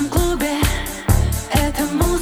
этом клубе, эта музыка.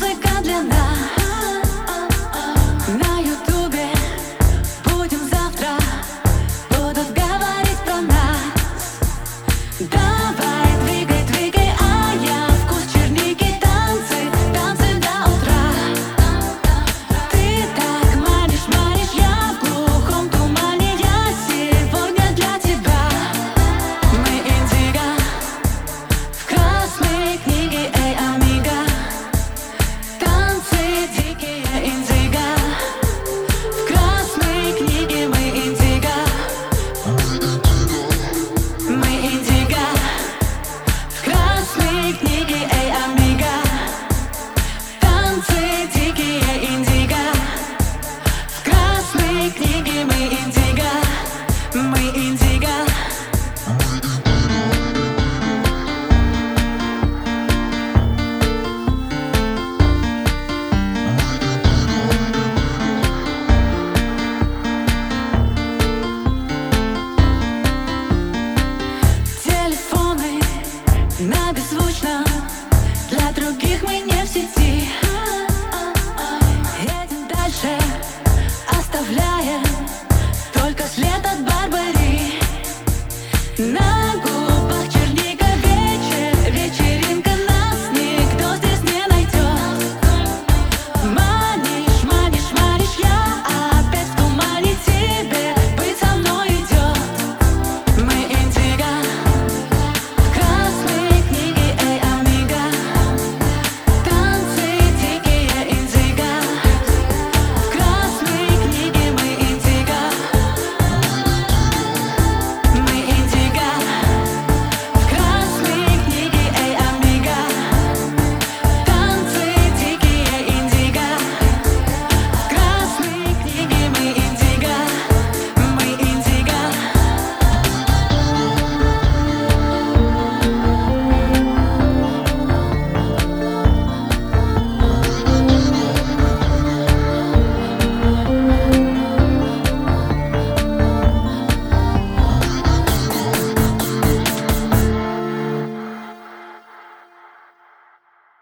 Она беззвучна Для других мы не в сети. Едем дальше Оставляя Только след от Барбари. Нагу